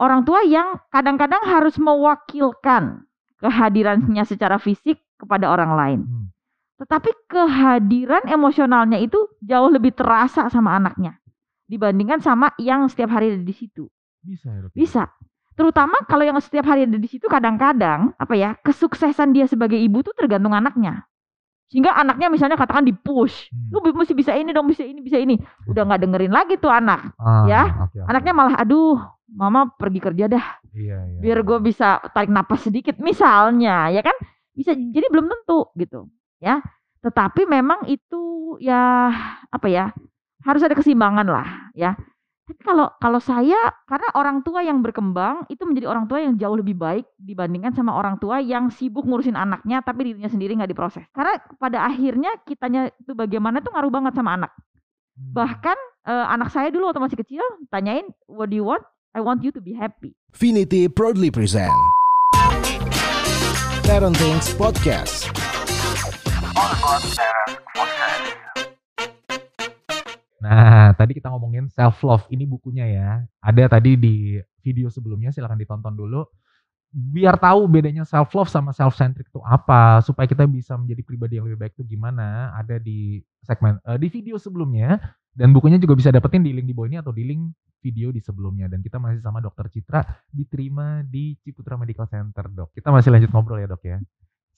orang tua yang kadang-kadang harus mewakilkan kehadirannya secara fisik kepada orang lain. Hmm. Tetapi kehadiran emosionalnya itu jauh lebih terasa sama anaknya dibandingkan sama yang setiap hari ada di situ. Bisa ya? Bisa. Terutama kalau yang setiap hari ada di situ kadang-kadang apa ya kesuksesan dia sebagai ibu tuh tergantung anaknya. Sehingga anaknya misalnya katakan di push, Hmm. lu mesti bisa ini dong, bisa ini, bisa ini. Udah nggak dengerin lagi tuh anak. Ah, ya, oke, oke. Anaknya malah aduh, mama pergi kerja dah, Iya, iya. biar gue bisa tarik napas sedikit misalnya, ya kan? Bisa jadi belum tentu gitu, ya. Tetapi memang itu ya apa ya? Harus ada keseimbangan lah, ya. Tapi kalau kalau saya karena orang tua yang berkembang itu menjadi orang tua yang jauh lebih baik dibandingkan sama orang tua yang sibuk ngurusin anaknya tapi dirinya sendiri nggak diproses. Karena pada akhirnya kitanya itu bagaimana tuh ngaruh banget sama anak. Hmm. Bahkan eh, anak saya dulu waktu masih kecil tanyain what do you want? I want you to be happy. Finity proudly present Parenting Podcast. Nah, tadi kita ngomongin self love. Ini bukunya ya. Ada tadi di video sebelumnya silahkan ditonton dulu. Biar tahu bedanya self love sama self centric itu apa, supaya kita bisa menjadi pribadi yang lebih baik itu gimana. Ada di segmen eh, di video sebelumnya dan bukunya juga bisa dapetin di link di bawah ini atau di link video di sebelumnya dan kita masih sama Dokter Citra diterima di Ciputra Medical Center, Dok. Kita masih lanjut ngobrol ya, Dok ya.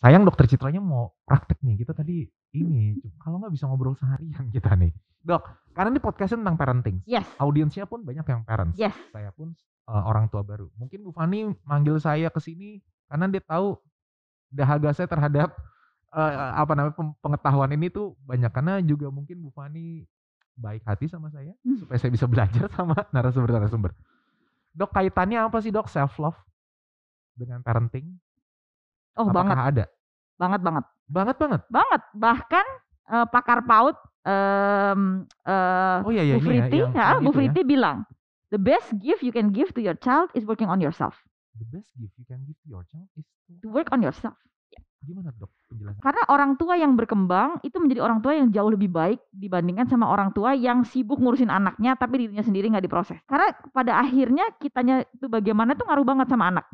Sayang Dokter Citranya mau praktek nih. Kita tadi ini kalau nggak bisa ngobrol seharian kita nih. Dok, karena ini podcastnya tentang parenting. Yes. Audiensnya pun banyak yang parents. Yes. Saya pun uh, orang tua baru. Mungkin Bu Fani manggil saya ke sini karena dia tahu dahaga saya terhadap uh, apa namanya pengetahuan ini tuh banyak karena juga mungkin Bu Fani baik hati sama saya Hmm. supaya saya bisa belajar sama narasumber-narasumber. Dok, kaitannya apa sih Dok self love dengan parenting? Oh Apakah banget, ada? banget banget. Banget banget. Banget. Bahkan eh, pakar PAUD em, eh, Oh iya iya Bu ya, Friti, yang- ha, yang Bu itu ya. Friti bilang, the best gift you can give to your child is working on yourself. The best gift you can give to your child is To work on yourself. Gimana Dok penjelasan? Karena orang tua yang berkembang itu menjadi orang tua yang jauh lebih baik dibandingkan sama orang tua yang sibuk ngurusin anaknya tapi dirinya sendiri nggak diproses. Karena pada akhirnya kitanya itu bagaimana tuh ngaruh banget sama anak.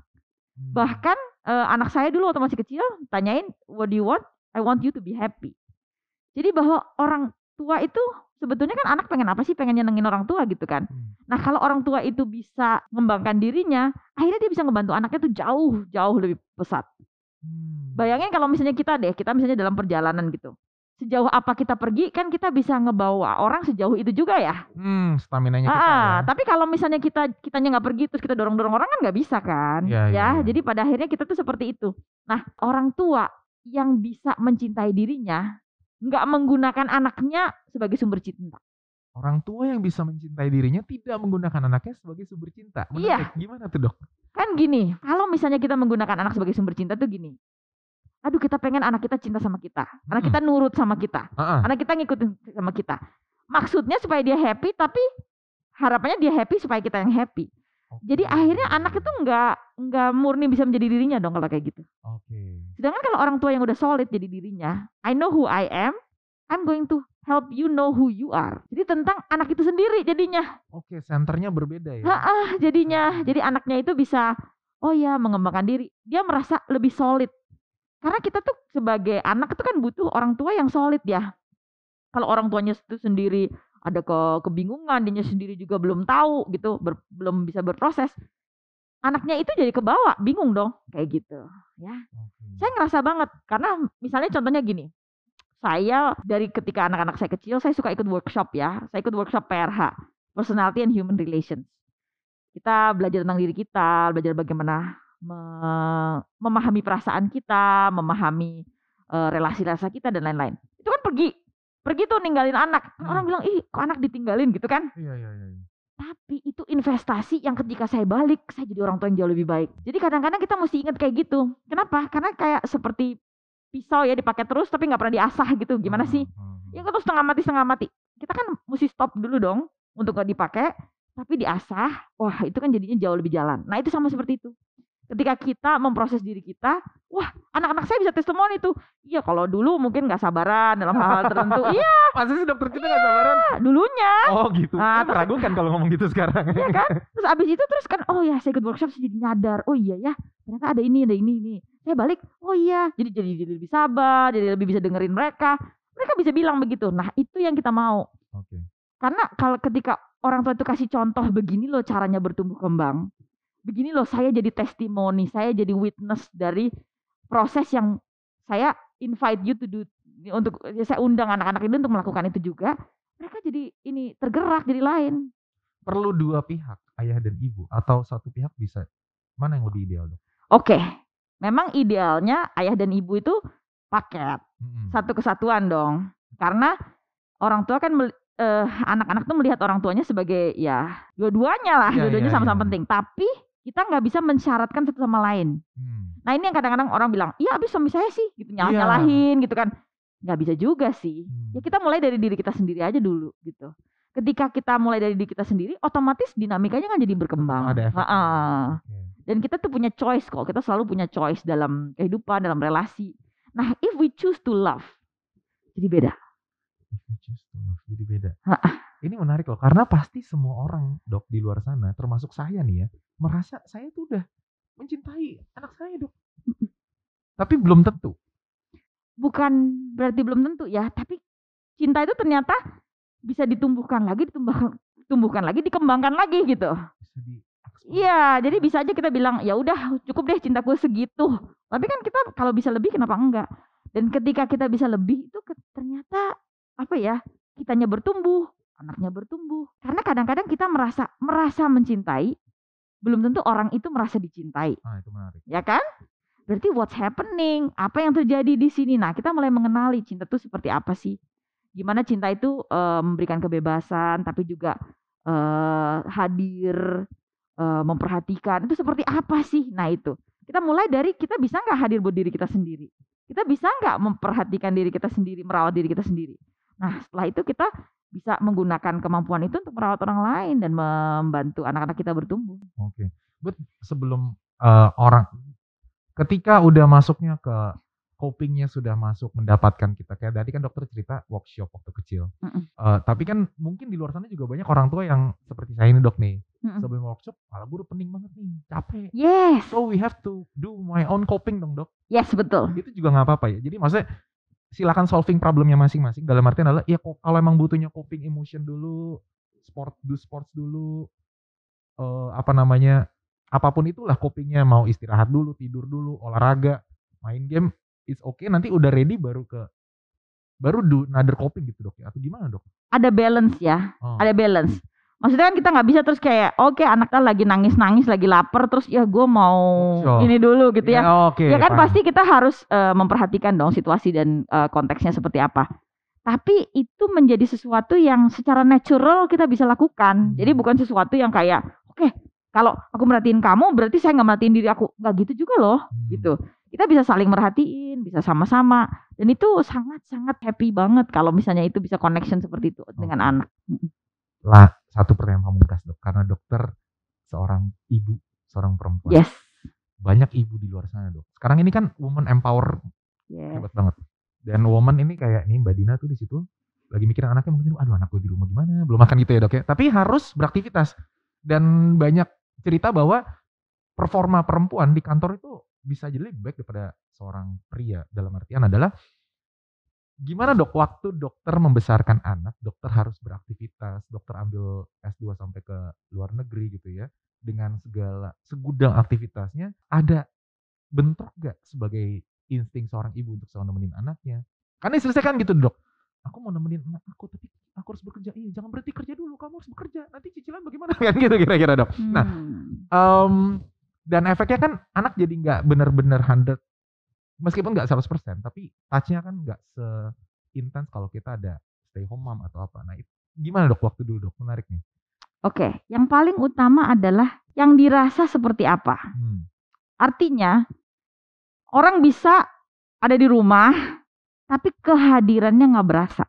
Hmm. Bahkan eh, anak saya dulu waktu masih kecil tanyain what do you want? I want you to be happy. Jadi bahwa orang tua itu sebetulnya kan anak pengen apa sih? Pengen nyenengin orang tua gitu kan. Hmm. Nah kalau orang tua itu bisa mengembangkan dirinya, akhirnya dia bisa ngebantu anaknya tuh jauh jauh lebih pesat. Hmm. Bayangin kalau misalnya kita deh, kita misalnya dalam perjalanan gitu. Sejauh apa kita pergi kan kita bisa ngebawa orang sejauh itu juga ya. Hmm, stamina-nya kita Ah, ya. tapi kalau misalnya kita kitanya nggak pergi terus kita dorong-dorong orang kan nggak bisa kan, Iya, iya, ya. iya. Jadi pada akhirnya kita tuh seperti itu. Nah, orang tua yang bisa mencintai dirinya nggak menggunakan anaknya sebagai sumber cinta. Orang tua yang bisa mencintai dirinya tidak menggunakan anaknya sebagai sumber cinta. Iya. Menarik. Gimana tuh dok? Kan gini, kalau misalnya kita menggunakan anak sebagai sumber cinta tuh gini. Aduh, kita pengen anak kita cinta sama kita. Anak kita nurut sama kita. Ah. Anak kita ngikutin sama kita. Maksudnya supaya dia happy, tapi harapannya dia happy supaya kita yang happy. Jadi akhirnya anak itu nggak nggak murni bisa menjadi dirinya dong kalau kayak gitu. Oke. Sedangkan kalau orang tua yang udah solid jadi dirinya, I know who I am, I'm going to help you know who you are. Jadi tentang anak itu sendiri jadinya. Oke, senternya berbeda ya. Ha-ah, jadinya. Jadi anaknya itu bisa oh ya mengembangkan diri. Dia merasa lebih solid. Karena kita tuh sebagai anak itu kan butuh orang tua yang solid ya. Kalau orang tuanya itu sendiri ada ke kebingungan, dia sendiri juga belum tahu gitu, ber- belum bisa berproses. Anaknya itu jadi kebawa, bingung dong kayak gitu, ya. Saya ngerasa banget karena misalnya contohnya gini. Saya dari ketika anak-anak saya kecil saya suka ikut workshop ya. Saya ikut workshop PRH, Personality and Human Relations. Kita belajar tentang diri kita, belajar bagaimana memahami perasaan kita, memahami eh, relasi-relasi kita dan lain-lain. Itu kan pergi. Pergi tuh ninggalin anak. Kan Hmm. Orang bilang, "Ih, kok anak ditinggalin?" gitu kan. Iya, iya, iya. iya. Tapi itu investasi yang ketika saya balik, saya jadi orang tua yang jauh lebih baik. Jadi kadang-kadang kita mesti ingat kayak gitu. Kenapa? Karena kayak seperti pisau ya dipakai terus tapi nggak pernah diasah gitu. Gimana sih? Hmm, hmm, Ya kan terus setengah mati setengah mati. Kita kan mesti stop dulu dong untuk nggak dipakai, tapi diasah. Wah itu kan jadinya jauh lebih jalan. Nah itu sama seperti itu. Ketika kita memproses diri kita, wah anak-anak saya bisa testimoni tuh. Iya kalau dulu mungkin nggak sabaran dalam hal-hal tertentu. iya Masa sih dokter kita nggak sabaran? dulunya. Oh gitu. Nah, Nah, meragukan kalau ngomong gitu sekarang. Iya kan? Terus abis itu terus kan oh ya saya ikut workshop saya jadi nyadar. Oh iya ya ternyata ada ini ada ini ini. Saya balik oh iya jadi jadi, jadi lebih sabar jadi lebih bisa dengerin mereka. Mereka bisa bilang begitu. Nah itu yang kita mau. Oke. Karena kalau ketika orang tua itu kasih contoh begini loh caranya bertumbuh kembang. Begini loh saya jadi testimoni, saya jadi witness dari proses yang saya invite you to do untuk ya saya undang anak-anak ini untuk melakukan itu juga. Mereka jadi ini tergerak jadi lain. Perlu dua pihak, ayah dan ibu atau satu pihak bisa. Mana yang lebih ideal, Dok? Oke. Memang idealnya ayah dan ibu itu paket, Mm-mm. satu kesatuan dong. Karena orang tua kan eh, anak-anak tuh melihat orang tuanya sebagai ya dua-duanya lah, Iya, dua-duanya iya, sama-sama iya. penting. Tapi kita nggak bisa mensyaratkan satu sama lain. Hmm. Nah ini yang kadang-kadang orang bilang, iya abis suami saya sih, gitu Iya. nyalah-nyalahin gitu kan. Nggak bisa juga sih. Hmm. Ya kita mulai dari diri kita sendiri aja dulu gitu. Ketika kita mulai dari diri kita sendiri, otomatis dinamikanya kan jadi berkembang. Ada efek. Heeh. Oke. Dan kita tuh punya choice kok. Kita selalu punya choice dalam kehidupan, dalam relasi. Nah, if we choose to love, jadi beda. If we choose to love, jadi beda. Ha-ah. Ini menarik loh, karena pasti semua orang dok di luar sana, termasuk saya nih ya, merasa saya tuh udah mencintai anak saya dok. Tapi belum tentu. Bukan berarti belum tentu ya, tapi cinta itu ternyata bisa ditumbuhkan lagi, ditumbuhkan, tumbuhkan lagi, dikembangkan lagi gitu. Iya, jadi bisa aja kita bilang ya udah cukup deh cintaku segitu. Tapi kan kita kalau bisa lebih kenapa enggak? Dan ketika kita bisa lebih itu ternyata apa ya? Kitanya bertumbuh, anaknya bertumbuh. Karena kadang-kadang kita merasa merasa mencintai, belum tentu orang itu merasa dicintai, Ah itu menarik. ya kan? Berarti what's happening? Apa yang terjadi di sini? Nah, kita mulai mengenali cinta itu seperti apa sih? Gimana cinta itu eh, memberikan kebebasan, tapi juga eh, hadir, eh, memperhatikan. Itu seperti apa sih? Nah itu. Kita mulai dari kita bisa nggak hadir buat diri kita sendiri? Kita bisa nggak memperhatikan diri kita sendiri, merawat diri kita sendiri? Nah setelah itu kita bisa menggunakan kemampuan itu untuk merawat orang lain dan membantu anak-anak kita bertumbuh. Oke. But sebelum eh, orang ketika udah masuknya ke copingnya sudah masuk mendapatkan kita kayak tadi kan dokter cerita workshop waktu kecil. Mm-mm. Eh, tapi kan mungkin di luar sana juga banyak orang tua yang seperti saya ini dok nih Mm-mm. sebelum workshop malah gue udah pening banget nih capek. Yes, So we have to do my own coping dong dok. yes betul. Itu juga nggak apa-apa ya. Jadi maksudnya silakan solving problemnya masing-masing. Dalam artian adalah ya kalau emang butuhnya coping emotion dulu, sport do sports dulu, eh apa namanya apa pun itulah copingnya mau istirahat dulu, tidur dulu, olahraga, main game, it's okay. Nanti udah ready baru ke baru do another coping gitu dok ya atau gimana dok? Ada balance ya. Oh, ada balance. Maksudnya kan kita nggak bisa terus kayak oke anaknya lagi nangis-nangis lagi lapar terus ya gue mau Sure. ini dulu gitu ya. Oke. ya kan paham. pasti kita harus eh, memperhatikan dong situasi dan eh, konteksnya seperti apa. Tapi itu menjadi sesuatu yang secara natural kita bisa lakukan. Hmm. Jadi bukan sesuatu yang kayak oke kalau aku merhatiin kamu berarti saya nggak merhatiin diri aku nggak gitu juga loh Hmm. gitu. Kita bisa saling merhatiin, bisa sama-sama dan itu sangat-sangat happy banget kalau misalnya itu bisa connection seperti itu dengan anak. Lah satu pertanyaan pamungkas dok karena dokter seorang ibu seorang perempuan. Yes. banyak ibu di luar sana dok. Sekarang ini kan woman empower Yes. hebat banget. Dan woman ini kayak nih Mbak Dina tuh di situ lagi mikirin anaknya mungkin aduh anak gue di rumah gimana belum makan gitu ya dok ya. Tapi harus beraktivitas dan banyak cerita bahwa performa perempuan di kantor itu bisa jadi lebih baik daripada seorang pria. Dalam artian adalah gimana dok? Waktu dokter membesarkan anak dokter harus beraktivitas dokter ambil S2 sampai ke luar negeri gitu ya dengan segala segudang aktivitasnya ada bentrok gak sebagai insting seorang ibu untuk selalu nemenin anaknya? Karena istri saya kan gitu dok. Aku mau nemenin anak aku tapi aku harus bekerja. Iya jangan berhenti kerja dulu kamu harus bekerja. Nanti cicilan bagaimana? Kan gitu kira-kira dok. Nah Hmm. Em, dan efeknya kan anak jadi nggak bener-bener 100 meskipun nggak 100% tapi touchnya kan nggak seintens kalau kita ada stay home mom atau apa nah itu gimana dok waktu dulu dok menarik nih Oke, yang paling utama adalah yang dirasa seperti apa. Hmm, Artinya orang bisa ada di rumah tapi kehadirannya nggak berasa.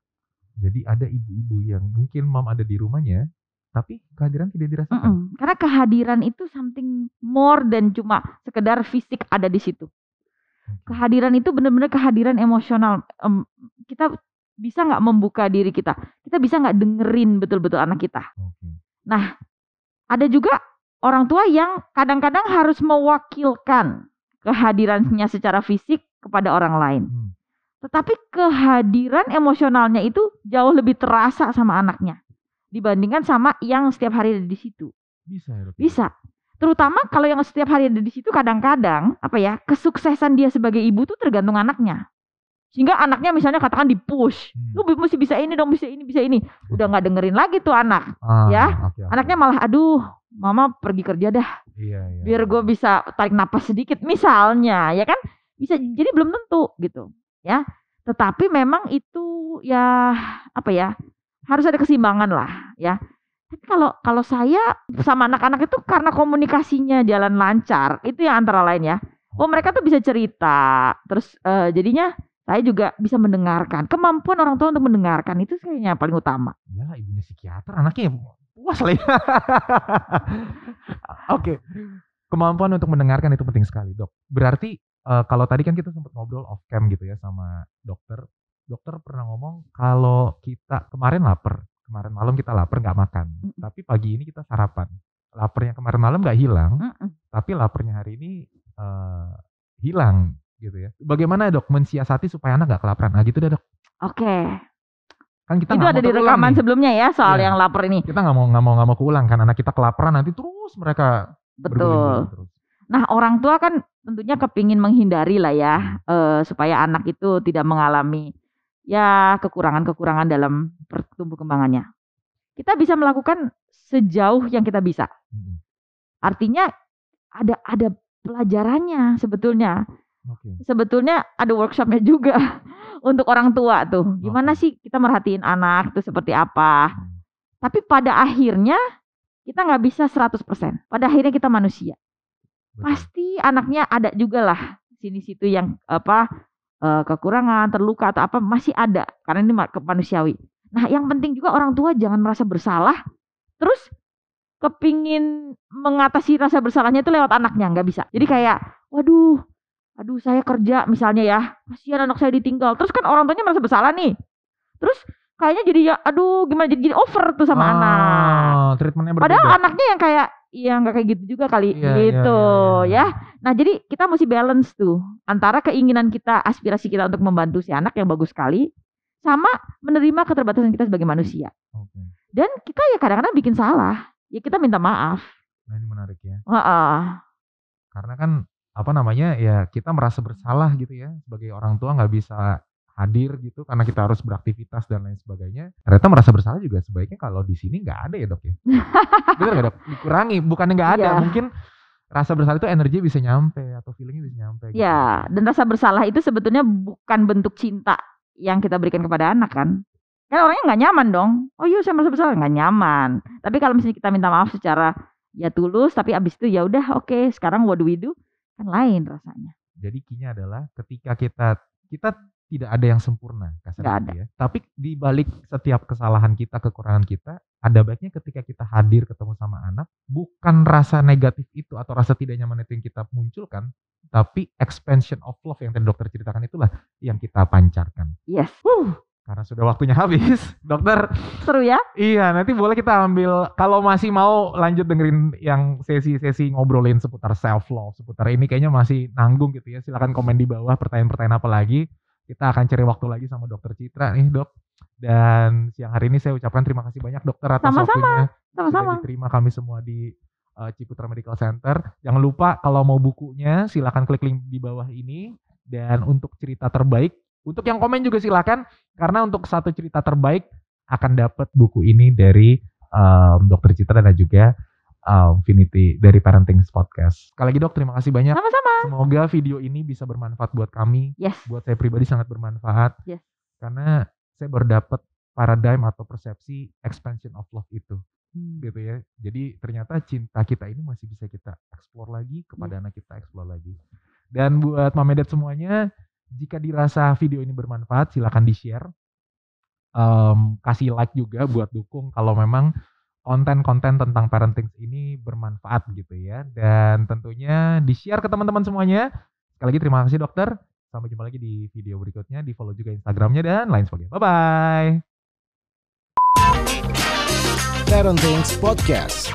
jadi ada ibu-ibu yang mungkin mom ada di rumahnya tapi kehadiran tidak dirasakan Mm-mm. Karena kehadiran itu something more than cuma sekedar fisik ada di situ. Kehadiran itu benar-benar kehadiran emosional. Em, kita bisa nggak membuka diri kita? Kita bisa nggak dengerin betul-betul anak kita? Nah, ada juga orang tua yang kadang-kadang harus mewakilkan kehadirannya secara fisik kepada orang lain. Hmm. Tetapi kehadiran emosionalnya itu jauh lebih terasa sama anaknya dibandingkan sama yang setiap hari ada di situ. Bisa ya dok? Bisa. Terutama kalau yang setiap hari ada di situ kadang-kadang apa ya, kesuksesan dia sebagai ibu tuh tergantung anaknya. Sehingga anaknya misalnya katakan di push, Hmm. lu mesti bisa ini dong, bisa ini, bisa ini. Udah nggak dengerin lagi tuh anak. Ah, ya, oke, oke. Anaknya malah aduh, mama pergi kerja dah, Iya, iya. biar gue bisa tarik napas sedikit misalnya, ya kan? Bisa jadi belum tentu gitu, ya. Tetapi memang itu ya apa ya? Harus ada keseimbangan lah, ya. Tapi kalau kalau saya sama anak-anak itu karena komunikasinya jalan lancar, itu yang antara lain ya. Oh mereka tuh bisa cerita, terus eh, jadinya saya juga bisa mendengarkan. Kemampuan orang tua untuk mendengarkan itu kayaknya paling utama. Ya ibunya psikiater, anaknya puas lah ya. Oke, kemampuan untuk mendengarkan itu penting sekali dok. Berarti eh, kalau tadi kan kita sempat ngobrol off cam gitu ya sama dokter. Dokter pernah ngomong kalau kita kemarin lapar, kemarin malam kita lapar nggak makan, Mm-mm. tapi pagi ini kita sarapan. Laparnya kemarin malam nggak hilang, Mm-mm. tapi laparnya hari ini eh, hilang gitu ya. Bagaimana dok mensiasati supaya anak nggak kelaparan? Nah gitu deh dok. Oke, Kan kita itu ada di rekaman nih. sebelumnya ya soal Iya. yang lapar ini. kita nggak mau nggak mau nggak mau keulang kan anak kita kelaparan nanti terus mereka Betul. terus. Nah orang tua kan tentunya kepingin menghindari lah ya eh, supaya anak itu tidak mengalami ya kekurangan-kekurangan dalam pertumbuh kembangannya. Kita bisa melakukan sejauh yang kita bisa. Artinya ada ada pelajarannya sebetulnya. Oke. Sebetulnya ada workshopnya juga untuk orang tua tuh. Gimana Oke. sih kita merhatiin anak tuh seperti apa. Hmm. Tapi pada akhirnya kita nggak bisa 100%. Pada akhirnya kita manusia. Betul. Pasti anaknya ada juga lah sini situ yang apa eh, kekurangan, terluka atau apa masih ada karena ini manusiawi. Nah, yang penting juga orang tua jangan merasa bersalah. Terus kepingin mengatasi rasa bersalahnya itu lewat anaknya nggak bisa. Jadi kayak, waduh, aduh saya kerja misalnya ya, kasihan anak saya ditinggal. Terus kan orang tuanya merasa bersalah nih. Terus kayaknya jadi ya, aduh gimana jadi, jadi over tuh sama anak. Ah, treatmentnya berbeda. Padahal anaknya yang kayak ya nggak kayak gitu juga kali Iya, iya, gitu iya, iya. ya. Nah jadi kita mesti balance tuh antara keinginan kita, aspirasi kita untuk membantu si anak yang bagus sekali, sama menerima keterbatasan kita sebagai manusia. Oke. Dan kita ya kadang-kadang bikin salah, ya kita minta maaf. Nah ini menarik ya. Heeh. Karena kan apa namanya ya kita merasa bersalah gitu ya sebagai orang tua nggak bisa hadir gitu karena kita harus beraktivitas dan lain sebagainya. Ternyata merasa bersalah juga sebaiknya kalau di sini nggak ada ya dok ya. Bener nggak dok? Dikurangi, bukannya nggak ada. Iya. Mungkin rasa bersalah itu energi bisa nyampe atau feelingnya bisa nyampe. gitu. Ya, dan rasa bersalah itu sebetulnya bukan bentuk cinta yang kita berikan kepada anak kan. Kan orangnya nggak nyaman dong. Oh iya saya merasa bersalah nggak nyaman. Tapi kalau misalnya kita minta maaf secara ya tulus, tapi abis itu ya udah oke sekarang what do we do kan lain rasanya. Jadi kinya adalah ketika kita kita tidak ada yang sempurna kasarnya Nggak gitu ya. Tapi di balik setiap kesalahan kita, kekurangan kita, ada baiknya ketika kita hadir ketemu sama anak, bukan rasa negatif itu atau rasa tidak nyaman itu yang kita munculkan, tapi expansion of love yang tadi dokter ceritakan itulah yang kita pancarkan. Yes, Karena sudah waktunya habis, dokter. seru ya. Iya, nanti boleh kita ambil kalau masih mau lanjut dengerin yang sesi-sesi ngobrolin seputar self love, seputar ini kayaknya masih nanggung gitu ya. Silakan komen di bawah pertanyaan-pertanyaan apa lagi. Kita akan cari waktu lagi sama dokter Citra nih, Dok. Dan siang hari ini saya ucapkan terima kasih banyak dokter atas Sama-sama. waktunya. Sudah Sama-sama. diterima kami semua di uh, Ciputra Medical Center. Jangan lupa kalau mau bukunya silakan klik link di bawah ini dan untuk cerita terbaik untuk yang komen juga silakan karena untuk satu cerita terbaik akan dapat buku ini dari um, Dokter Citra dan juga um, Finity dari Parenting Podcast. Sekali lagi dok, terima kasih banyak. Sama-sama. Semoga video ini bisa bermanfaat buat kami. Yes. Buat saya pribadi sangat bermanfaat. Yes. Karena saya baru dapat paradigm atau persepsi expansion of love itu Hmm. gitu ya. Jadi ternyata cinta kita ini masih bisa kita explore lagi kepada anak kita explore lagi. Dan buat Mamedet semuanya, jika dirasa video ini bermanfaat, silakan di-share. Em, kasih like juga buat dukung kalau memang konten-konten tentang parenting ini bermanfaat gitu ya. Dan tentunya di-share ke teman-teman semuanya. Sekali lagi terima kasih dokter. Sampai jumpa lagi di video berikutnya. Di follow juga Instagramnya dan lain sebagainya. Bye-bye. Parenting. Podcast.